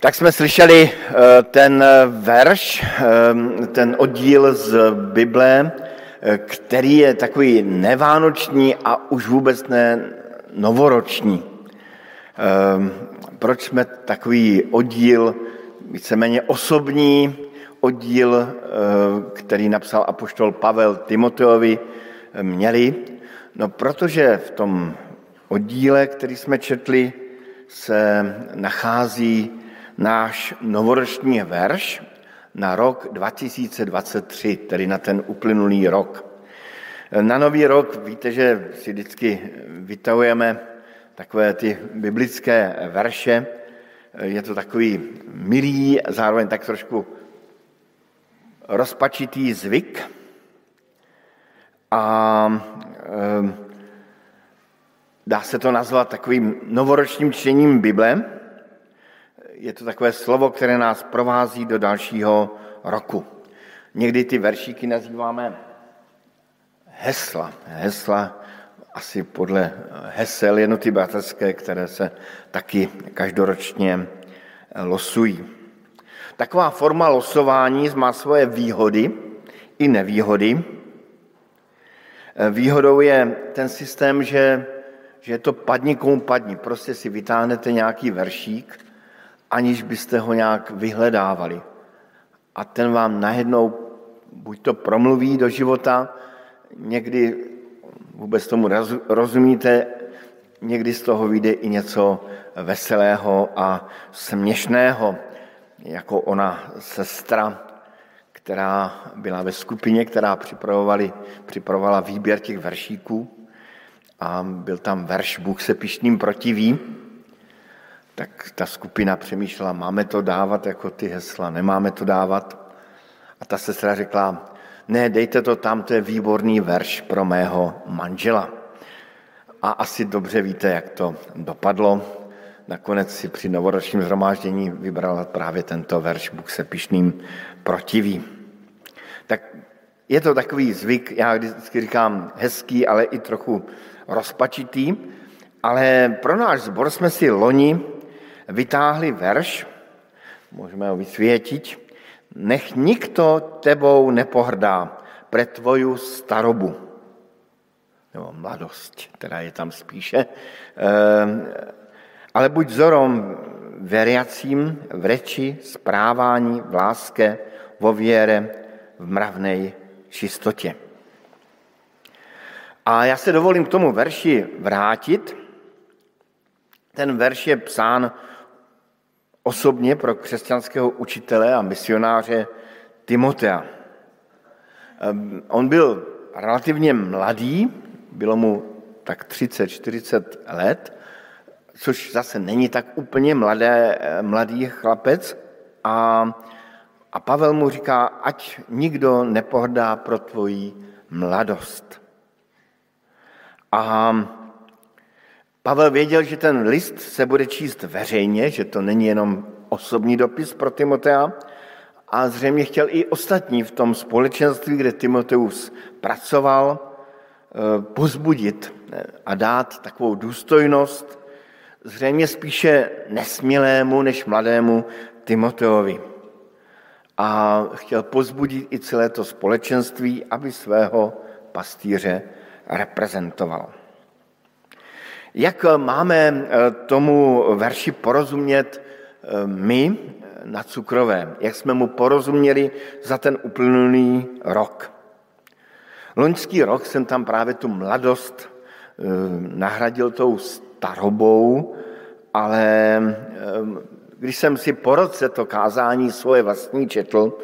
Tak jsme slyšeli eh, ten verš, eh, ten oddíl z Bible, eh, který je takový nevánoční a už vůbec ne novoroční. Proč jsme takový oddíl, víceméně osobní oddíl, který napsal apoštol Pavel Timoteovi, měli? No, protože v tom oddíle, který jsme četli, se nachází náš novoroční verš na rok 2023, tedy na ten uplynulý rok. Na nový rok víte, že si vždycky vytahujeme takové ty biblické verše. Je to takový milý, zároveň tak trošku rozpačitý zvyk. A e, dá se to nazvat takovým novoročním čtením Bible je to takové slovo, které nás provází do dalšího roku. Někdy ty veršíky nazýváme hesla. Hesla asi podle hesel jednoty bratrské, které se taky každoročně losují. Taková forma losování má svoje výhody i nevýhody. Výhodou je ten systém, že, že je to padni komu padni. Prostě si vytáhnete nějaký veršík aniž byste ho nějak vyhledávali. A ten vám najednou buď to promluví do života, někdy vůbec tomu rozumíte, někdy z toho vyjde i něco veselého a směšného, jako ona sestra, která byla ve skupině, která připravovala výběr těch veršíků a byl tam verš Bůh se pišným protiví tak ta skupina přemýšlela, máme to dávat jako ty hesla, nemáme to dávat. A ta sestra řekla, ne, dejte to tam, to je výborný verš pro mého manžela. A asi dobře víte, jak to dopadlo. Nakonec si při novoročním zhromáždění vybrala právě tento verš Bůh se pišným protiví. Tak je to takový zvyk, já vždycky říkám hezký, ale i trochu rozpačitý, ale pro náš sbor jsme si loni vytáhli verš, můžeme ho vysvětit, nech nikto tebou nepohrdá pre tvoju starobu, nebo mladost, která je tam spíše, ehm, ale buď vzorom veriacím v reči, správání, v láske, vo věre, v mravnej čistotě. A já se dovolím k tomu verši vrátit. Ten verš je psán osobně pro křesťanského učitele a misionáře Timotea. Ehm, on byl relativně mladý, bylo mu tak 30-40 let, což zase není tak úplně mladé, mladý chlapec. A, a Pavel mu říká, ať nikdo nepohrdá pro tvoji mladost. A Pavel věděl, že ten list se bude číst veřejně, že to není jenom osobní dopis pro Timotea a zřejmě chtěl i ostatní v tom společenství, kde Timoteus pracoval, eh, pozbudit eh, a dát takovou důstojnost, zřejmě spíše nesmělému než mladému Timoteovi. A chtěl pozbudit i celé to společenství, aby svého pastýře reprezentoval. Jak máme eh, tomu verši porozumět eh, my na cukrovém? Jak jsme mu porozuměli za ten uplynulý rok? Loňský rok jsem tam právě tu mladost eh, nahradil tou starobou, ale když jsem si po roce to kázání svoje vlastní četl,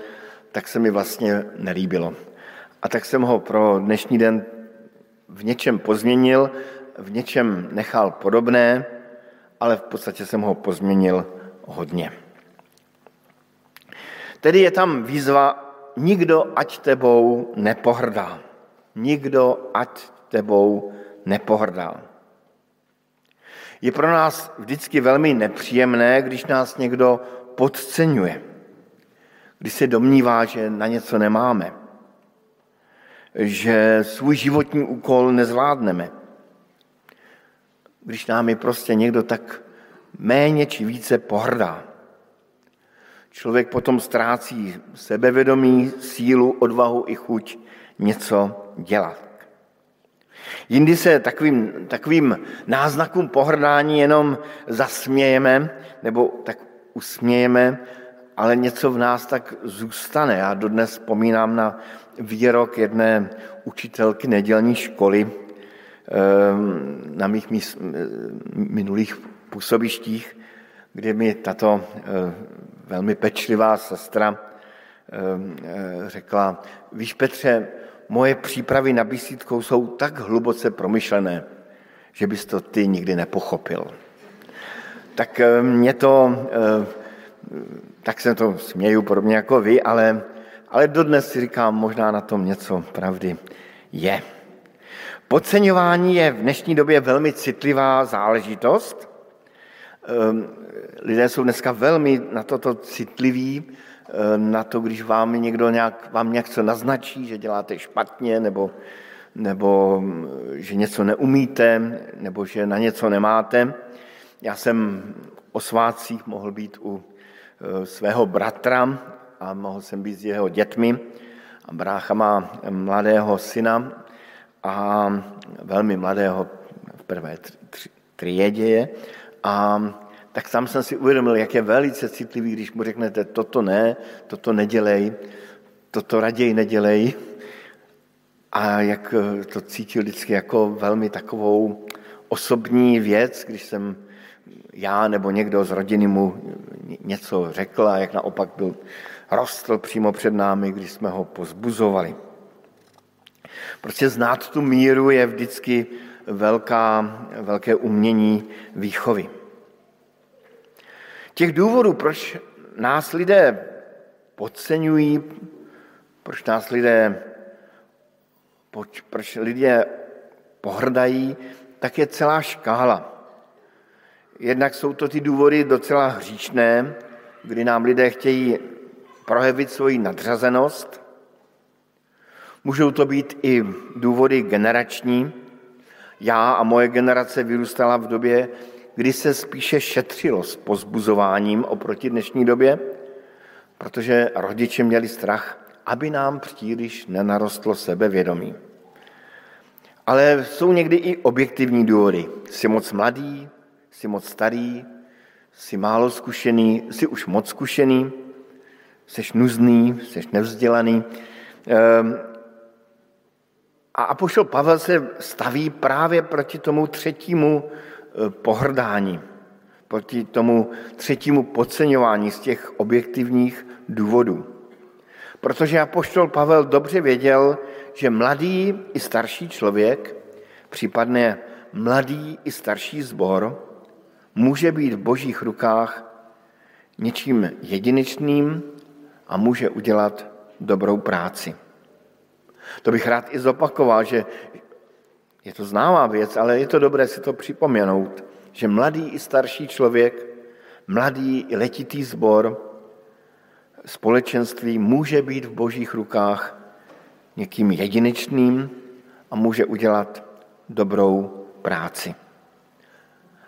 tak se mi vlastně nelíbilo. A tak jsem ho pro dnešní den v něčem pozměnil v něčem nechal podobné, ale v podstatě jsem ho pozměnil hodně. Tedy je tam výzva, nikdo ať tebou nepohrdá. Nikdo ať tebou nepohrdá. Je pro nás vždycky velmi nepříjemné, když nás někdo podceňuje, když se domnívá, že na něco nemáme, že svůj životní úkol nezvládneme když námi prostě někdo tak méně či více pohrdá. člověk potom ztrácí sebevědomí, sílu, odvahu i chuť něco dělat. Jindy se takovým, takovým náznakům pohrdání jenom zasmějeme nebo tak usmějeme, ale něco v nás tak zůstane. Já dodnes vzpomínám na výrok jedné učitelky nedělní školy na mých minulých působištích, kde mi tato eh, velmi pečlivá sestra ehm, eh, řekla, víš Petře, moje přípravy na bisítkou jsou tak hluboce promyšlené, že bys to ty nikdy nepochopil. Tak eh, mě to, tak se to směju podobně jako vy, ale, ale dodnes si říkám, možná na tom něco pravdy je. Podceňování je v dnešní době velmi citlivá záležitost. Ehm, lidé jsou dneska velmi na toto citliví, Eh, na to, když vám někdo nějak, vám něco naznačí, že děláte špatně, nebo, nebo že něco neumíte, nebo že na něco nemáte. Já jsem o svácích mohl být u eh, svého bratra a mohl jsem být s jeho dětmi. A brácha má mladého syna a velmi mladého v prvé triedě je. A tak tam jsem si uvědomil, jak je velice citlivý, když mu řeknete, toto ne, toto nedělej, toto raději nedělej. A jak eh, to cítil vždycky jako velmi takovou osobní věc, když jsem já nebo někdo z rodiny mu něco řekl a jak naopak byl rostl přímo před námi, když jsme ho pozbuzovali. Prostě znát tu míru je vždycky velká, velké umění výchovy. Těch důvodů, proč nás lidé podceňují, proč nás lidé, proč, lidé pohrdají, tak je celá škála. Jednak jsou to ty důvody docela hříšné, kdy nám lidé chtějí projevit svoji nadřazenost. Můžou to být i důvody generační. Já a moje generace vyrůstala v době, kdy se spíše šetřilo s pozbuzováním oproti dnešní době, protože rodiče měli strach, aby nám příliš nenarostlo sebevědomí. Ale jsou někdy i objektivní důvody. Jsi moc mladý, jsi moc starý, jsi málo zkušený, jsi už moc zkušený, jsi nuzný, jsi nevzdělaný. A Apoštol Pavel se staví právě proti tomu třetímu pohrdání, proti tomu třetímu podceňování z těch objektivních důvodů. Protože apoštol Pavel dobře věděl, že mladý i starší člověk, případně mladý i starší zbor, může být v božích rukách něčím jedinečným a může udělat dobrou práci. To bych rád i zopakoval, že je to známá věc, ale je to dobré si to připomenout, že mladý i starší člověk, mladý i letitý zbor, společenství může být v božích rukách někým jedinečným a může udělat dobrou práci.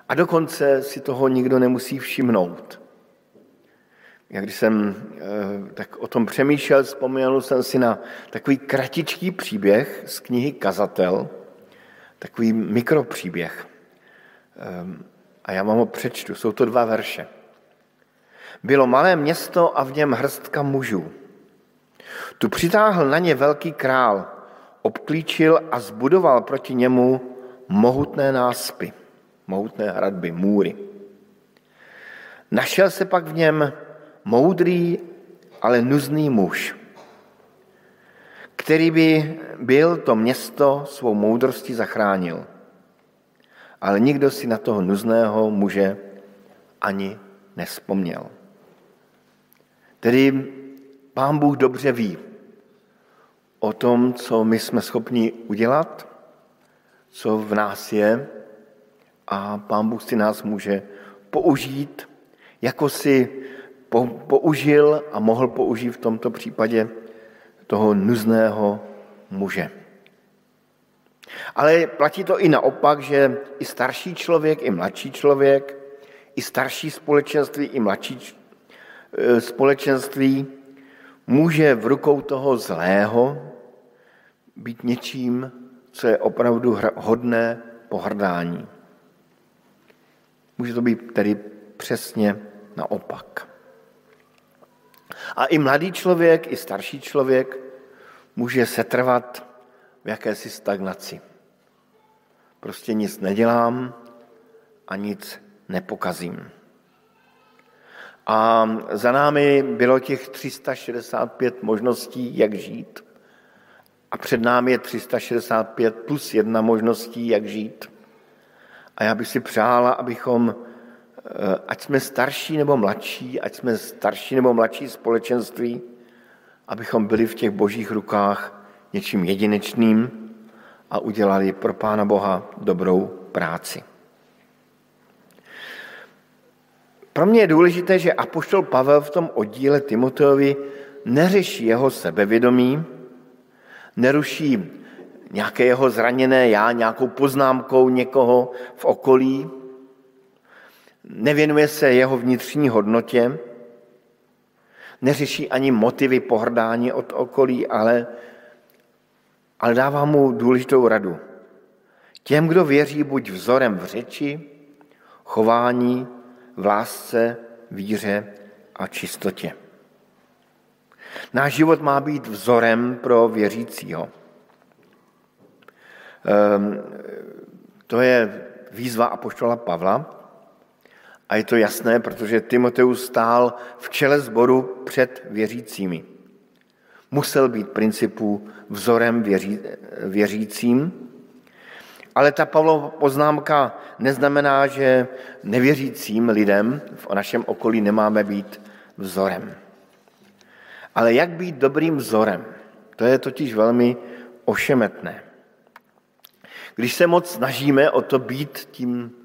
A dokonce si toho nikdo nemusí všimnout. Jak když jsem eh, tak o tom přemýšlel, vzpomněl jsem si na takový kratičký příběh z knihy Kazatel, takový mikropříběh. Ehm, a já vám ho přečtu, jsou to dva verše. Bylo malé město a v něm hrstka mužů. Tu přitáhl na ně velký král, obklíčil a zbudoval proti němu mohutné náspy, mohutné hradby, můry. Našel se pak v něm moudrý, ale nuzný muž, který by byl to město svou moudrostí zachránil. Ale nikdo si na toho nuzného muže ani nespomněl. Tedy pán Bůh dobře ví o tom, co my jsme schopni udělat, co v nás je a pán Bůh si nás může použít, jako si použil a mohl použít v tomto případě toho nuzného muže. Ale platí to i naopak, že i starší člověk, i mladší člověk, i starší společenství, i mladší e, společenství může v rukou toho zlého být něčím, co je opravdu hodné pohrdání. Může to být tedy přesně naopak. A i mladý člověk, i starší člověk může setrvat v jakési stagnaci. Prostě nic nedělám a nic nepokazím. A za námi bylo těch 365 možností, jak žít. A před námi je 365 plus jedna možností, jak žít. A já bych si přála, abychom, ať jsme starší nebo mladší, ať jsme starší nebo mladší společenství, abychom byli v těch božích rukách něčím jedinečným a udělali pro Pána Boha dobrou práci. Pro mě je důležité, že Apoštol Pavel v tom oddíle Timoteovi neřeší jeho sebevědomí, neruší nějaké jeho zraněné já nějakou poznámkou někoho v okolí, nevěnuje se jeho vnitřní hodnotě, neřeší ani motivy pohrdání od okolí, ale, ale dává mu důležitou radu. Těm, kdo věří buď vzorem v řeči, chování, v lásce, víře a čistotě. Náš život má být vzorem pro věřícího. Ehm, to je výzva apoštola Pavla a je to jasné, protože Timoteus stál v čele sboru před věřícími. Musel být principů vzorem věří, věřícím, ale ta Pavlova poznámka neznamená, že nevěřícím lidem v našem okolí nemáme být vzorem. Ale jak být dobrým vzorem? To je totiž velmi ošemetné. Když se moc snažíme o to být tím,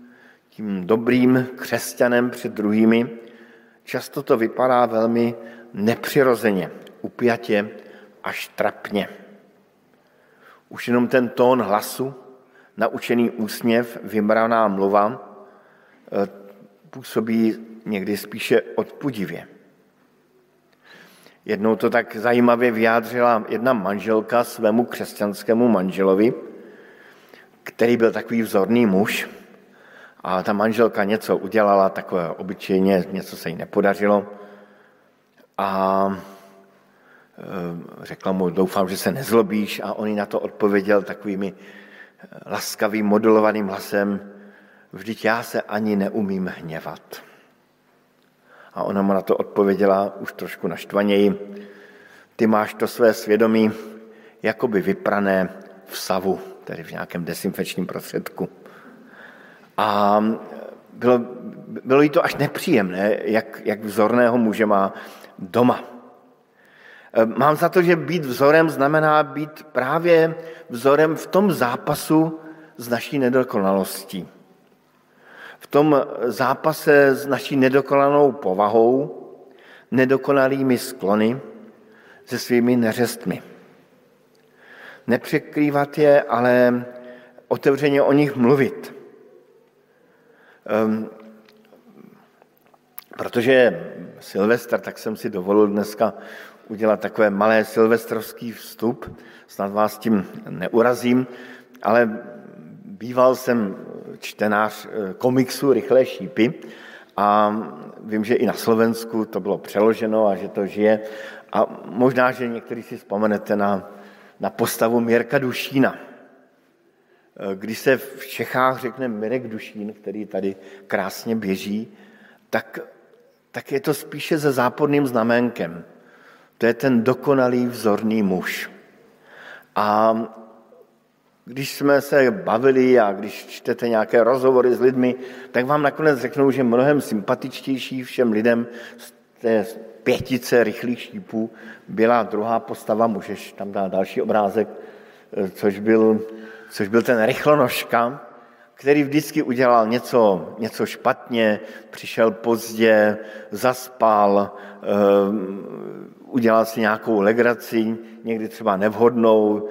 tím dobrým křesťanem před druhými, často to vypadá velmi nepřirozeně, upjatě až trapně. Už jenom ten tón hlasu, naučený úsměv, vybraná mluva eh, působí někdy spíše odpudivě. Jednou to tak zajímavě vyjádřila jedna manželka svému křesťanskému manželovi, který byl takový vzorný muž. A ta manželka něco udělala, takové obyčejně, něco se jí nepodařilo. A eh, řekla mu, doufám, že se nezlobíš. A on jí na to odpověděl takovými eh, laskavým, modulovaným hlasem, vždyť já se ani neumím hněvat. A ona mu na to odpověděla už trošku naštvaněji. Ty máš to své svědomí jakoby vyprané v savu, tedy v nějakém desinfekčním prostředku. A bylo, bylo jí to až nepříjemné, jak, jak vzorného muže má doma. Mám za to, že být vzorem znamená být právě vzorem v tom zápasu s naší nedokonalostí v tom zápase s naší nedokonanou povahou, nedokonalými sklony, se svými neřestmi. Nepřekrývat je, ale otevřeně o nich mluvit. Um, protože Silvestr, tak jsem si dovolil dneska udělat takové malé silvestrovský vstup, snad vás tím neurazím, ale býval jsem čtenář eh, komiksu Rychlé šípy a vím, že i na Slovensku to bylo přeloženo a že to žije. A možná, že někteří si vzpomenete na, na postavu Mirka Dušína. Eh, když se v Čechách řekne Mirek Dušín, který tady krásně běží, tak, tak je to spíše se záporným znamenkem. To je ten dokonalý vzorný muž. A když jsme se bavili a když čtete nějaké rozhovory s lidmi, tak vám nakonec řeknou, že mnohem sympatičtější všem lidem z té pětice rychlých šípů byla druhá postava, můžeš tam dát další obrázek, eh, což byl, což byl ten rychlonožka, který vždycky udělal něco, něco špatně, přišel pozdě, zaspal, um, udělal si nějakou legraci, někdy třeba nevhodnou,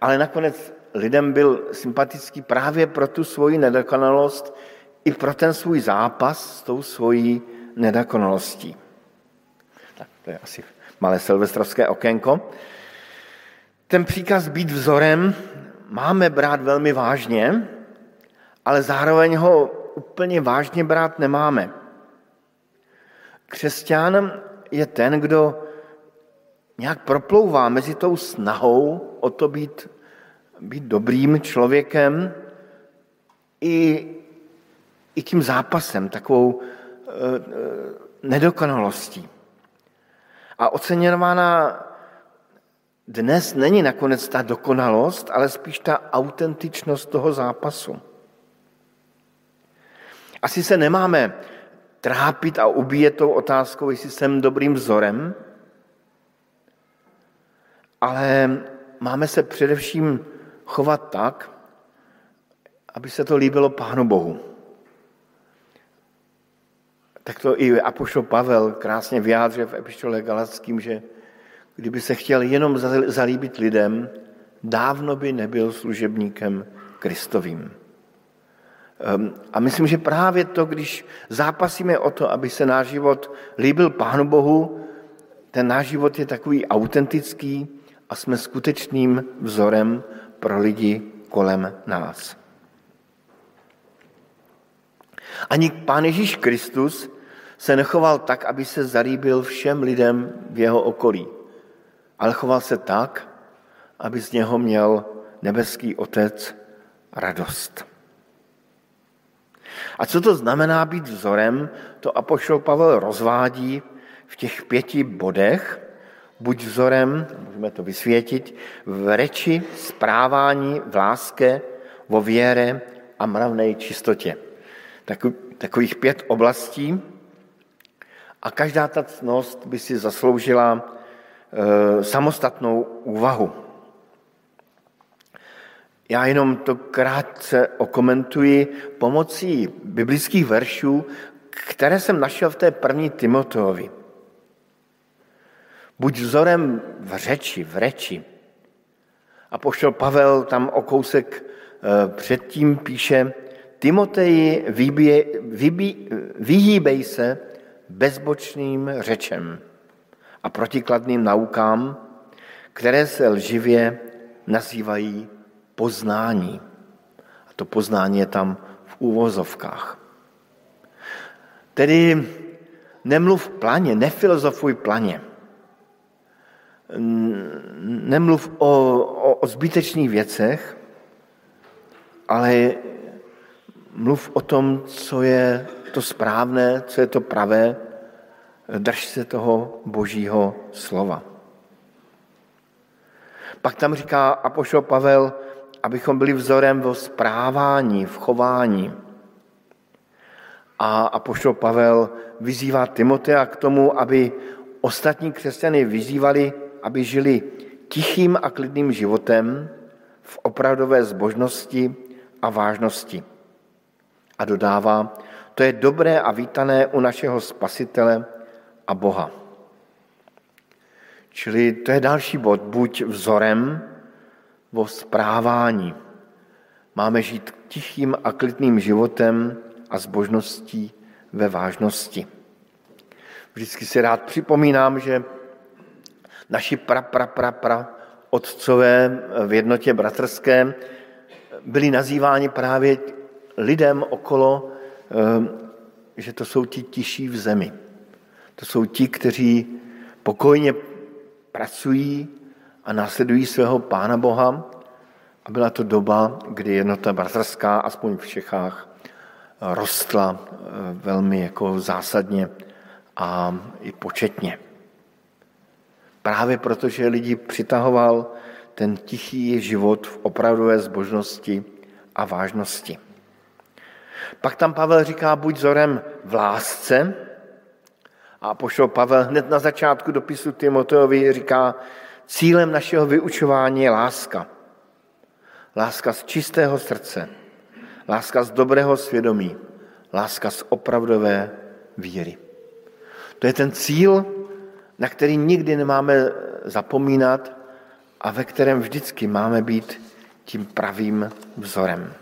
ale nakonec lidem byl sympatický právě pro tu svoji nedokonalost i pro ten svůj zápas s tou svojí nedokonalostí. Tak to je asi malé silvestrovské okénko. Ten příkaz být vzorem máme brát velmi vážně, ale zároveň ho úplně vážně brát nemáme. Křesťan je ten, kdo nějak proplouvá mezi tou snahou o to být, být dobrým člověkem i, i tím zápasem, takovou e, nedokonalostí. A oceňována dnes není nakonec ta dokonalost, ale spíš ta autentičnost toho zápasu. Asi se nemáme trápit a ubíjet tou otázkou, jestli jsem dobrým vzorem, ale máme se především chovat tak, aby se to líbilo Pánu Bohu. Tak to i Apoštol Pavel krásně vyjádřil v epištole Galackým, že kdyby se chtěl jenom zalíbit lidem, dávno by nebyl služebníkem Kristovým. Ehm, a myslím, že právě to, když zápasíme o to, aby se náš život líbil Pánu Bohu, ten náš život je takový autentický a jsme skutečným vzorem pro lidi kolem nás. Ani Pán Ježíš Kristus se nechoval tak, aby se zalíbil všem lidem v jeho okolí, ale choval se tak, aby z něho měl nebeský Otec radost. A co to znamená být vzorem, to Apoštol Pavel rozvádí v těch pěti bodech. Buď vzorem, můžeme to vysvětit, v reči, správání, v láske, vo věre a mravné čistotě. Takových pět oblastí. A každá ta cnost by si zasloužila samostatnou úvahu. Já jenom to krátce okomentuji pomocí biblických veršů, které jsem našel v té první Timoteovi. Buď vzorem v řeči, v reči. A pošel Pavel tam o kousek eh, předtím píše, Timoteji, vyhýbej se bezbočným řečem a protikladným naukám, které se lživě nazývají poznání. A to poznání je tam v úvozovkách. Tedy nemluv planě, nefilozofuj planě. Nemluv o, o, o zbytečných věcech, ale mluv o tom, co je to správné, co je to pravé, drž se toho božího slova. Pak tam říká Apoštol Pavel, abychom byli vzorem v správání, v chování. A apoštol Pavel vyzývá Timotea k tomu, aby ostatní křesťany vyzývali, aby žili tichým a klidným životem v opravdové zbožnosti a vážnosti. A dodává, to je dobré a vítané u našeho spasitele a Boha. Čili to je další bod. Buď vzorem, o správání. Máme žít tichým a klidným životem a zbožností ve vážnosti. Vždycky si rád připomínám, že naši pra, pra, pra, pra otcové v jednotě bratrské byli nazýváni právě lidem okolo, ehm, že to jsou ti tiší v zemi. To jsou ti, kteří pokojně pracují, a následují svého Pána Boha. A byla to doba, kdy jednota bratrská, aspoň v Čechách, rostla eh, velmi jako zásadně a i početně. Právě protože lidi přitahoval ten tichý život v opravdové zbožnosti a vážnosti. Pak tam Pavel říká, buď vzorem v lásce, a pošel Pavel hned na začátku dopisu Timoteovi říká, Cílem našeho vyučování je láska. Láska z čistého srdce, láska z dobrého svědomí, láska z opravdové víry. To je ten cíl, na který nikdy nemáme zapomínat a ve kterém vždycky máme být tím pravým vzorem.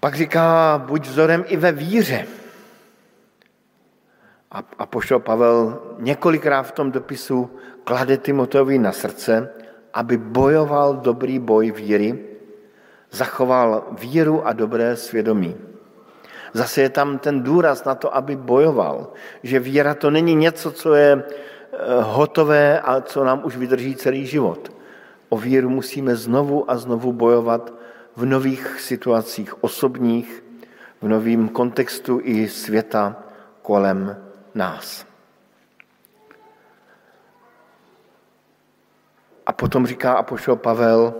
Pak říká, buď vzorem i ve víře. A, a poštol Pavel několikrát v tom dopisu klade Timoteovi na srdce, aby bojoval dobrý boj víry, zachoval víru a dobré svědomí. Zase je tam ten důraz na to, aby bojoval, že víra to není něco, co je eh, hotové a co nám už vydrží celý život. O víru musíme znovu a znovu bojovat v nových situacích osobních, v novém kontextu i světa kolem nás. A potom říká apoštol Pavel,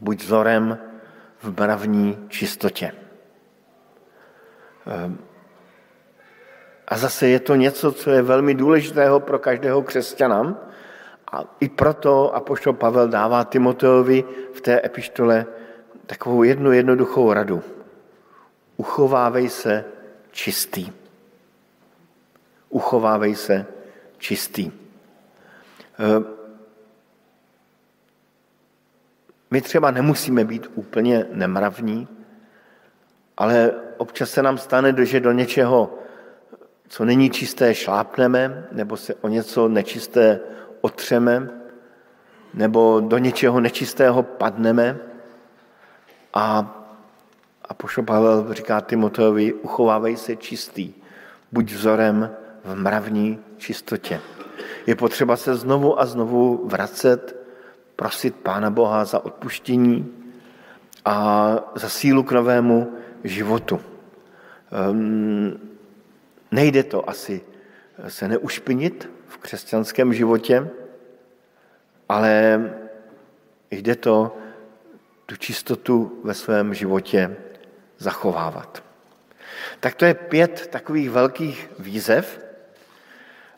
buď vzorem v mravní čistotě. Ehm, a zase je to něco, co je velmi důležitého pro každého křesťana. A i proto apoštol Pavel dává Timoteovi v té epištole takovou jednu jednoduchou radu. Uchovávej se čistý. Uchovávej se čistý. Ehm, my třeba nemusíme být úplně nemravní, ale občas se nám stane, že do něčeho, co není čisté, šlápneme, nebo se o něco nečisté otřeme, nebo do něčeho nečistého padneme. A, a pošlo Pavel říká Timoteovi, uchovávej se čistý, buď vzorem v mravní čistotě. Je potřeba se znovu a znovu vracet, prosit Pána Boha za odpuštění a za sílu k novému životu. Um, nejde to asi se neušpinit v křesťanském životě, ale jde to tu čistotu ve svém životě zachovávat. Tak to je pět takových velkých výzev.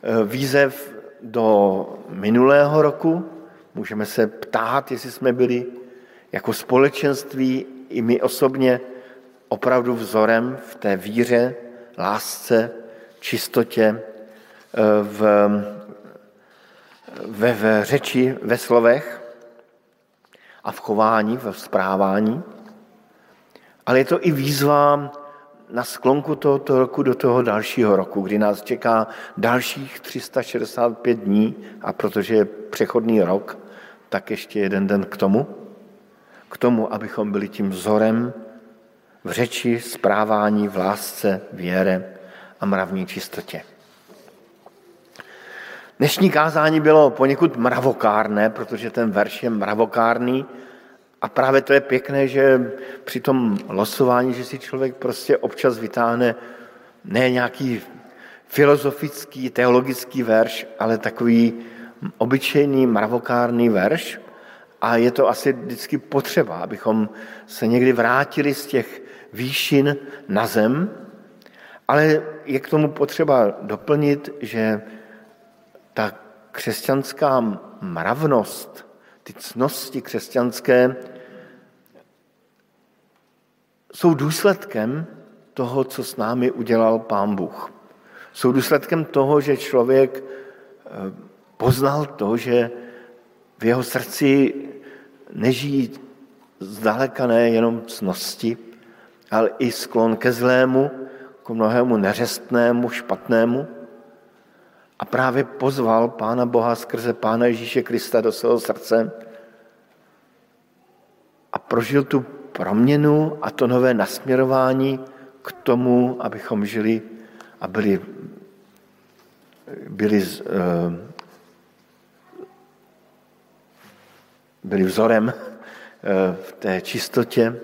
Eh, výzev do minulého roku. Můžeme se ptát, jestli jsme byli jako společenství i my osobně opravdu vzorem v té víře, lásce, čistotě, eh, v, ve, v řeči, ve slovech a v chování, v správání. Ale je to i výzva na sklonku tohoto roku do toho dalšího roku, kdy nás čeká dalších 365 dní a protože je přechodný rok, tak ještě jeden den k tomu, k tomu, abychom byli tím vzorem v řeči, správání, v lásce, věre a mravní čistotě. Dnešní kázání bylo poněkud mravokárné, protože ten verš je mravokárný a právě to je pěkné, že při tom losování, že si člověk prostě občas vytáhne ne nějaký filozofický, teologický verš, ale takový obyčejný mravokárný verš. A je to asi vždycky potřeba, abychom se někdy vrátili z těch výšin na zem, ale je k tomu potřeba doplnit, že ta křesťanská mravnost, ty cnosti křesťanské jsou důsledkem toho, co s námi udělal Pán Bůh. Jsou důsledkem toho, že člověk eh, poznal to, že v jeho srdci nežijí zdaleka ne jenom cnosti, ale i sklon ke zlému, k mnohému neřestnému, špatnému. A právě pozval Pána Boha skrze Pána Ježíše Krista do svého srdce a prožil tu proměnu a to nové nasměrování k tomu, abychom žili a byli, byli, eh, byli vzorem eh, v té čistotě,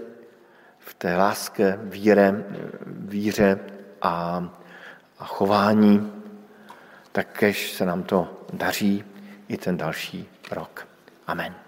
v té láske, víře, víře a, a chování, tak kež se nám to daří i ten další rok. Amen.